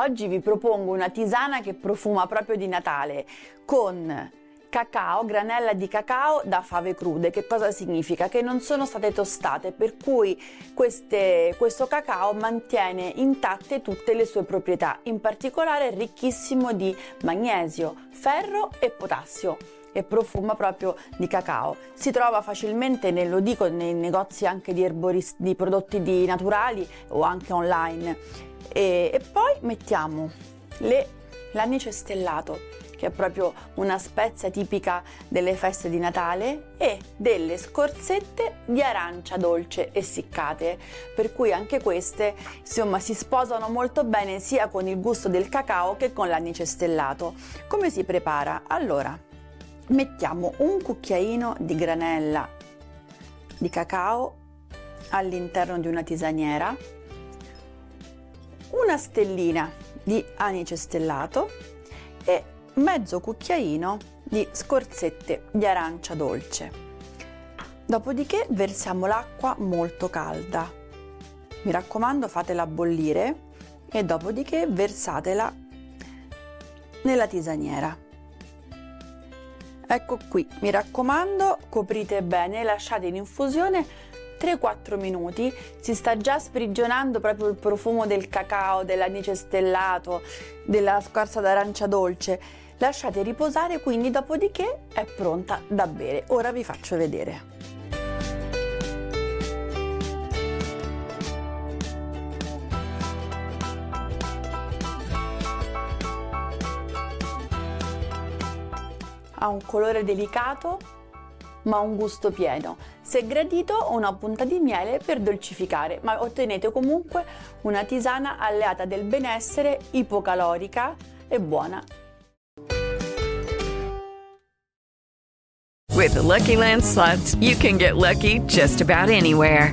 Oggi vi propongo una tisana che profuma proprio di Natale con cacao, granella di cacao da fave crude. Che cosa significa? Che non sono state tostate, per cui queste, questo cacao mantiene intatte tutte le sue proprietà, in particolare è ricchissimo di magnesio, ferro e potassio e profuma proprio di cacao. Si trova facilmente, ne, lo dico, nei negozi anche di, erborist- di prodotti di naturali o anche online. E, e poi mettiamo le, l'anice stellato che è proprio una spezia tipica delle feste di Natale, e delle scorzette di arancia dolce essiccate, per cui anche queste insomma si sposano molto bene sia con il gusto del cacao che con l'anice stellato. Come si prepara? Allora, mettiamo un cucchiaino di granella di cacao all'interno di una tisaniera, una stellina di anice stellato e mezzo cucchiaino di scorzette di arancia dolce. Dopodiché versiamo l'acqua molto calda. Mi raccomando fatela bollire e dopodiché versatela nella tisaniera. Ecco qui, mi raccomando, coprite bene, lasciate in infusione 3-4 minuti, si sta già sprigionando proprio il profumo del cacao, dell'anice stellato, della scorza d'arancia dolce Lasciate riposare quindi dopodiché è pronta da bere. Ora vi faccio vedere. Ha un colore delicato ma un gusto pieno. Se gradito una punta di miele per dolcificare, ma ottenete comunque una tisana alleata del benessere, ipocalorica e buona With the Lucky Land slots, you can get lucky just about anywhere.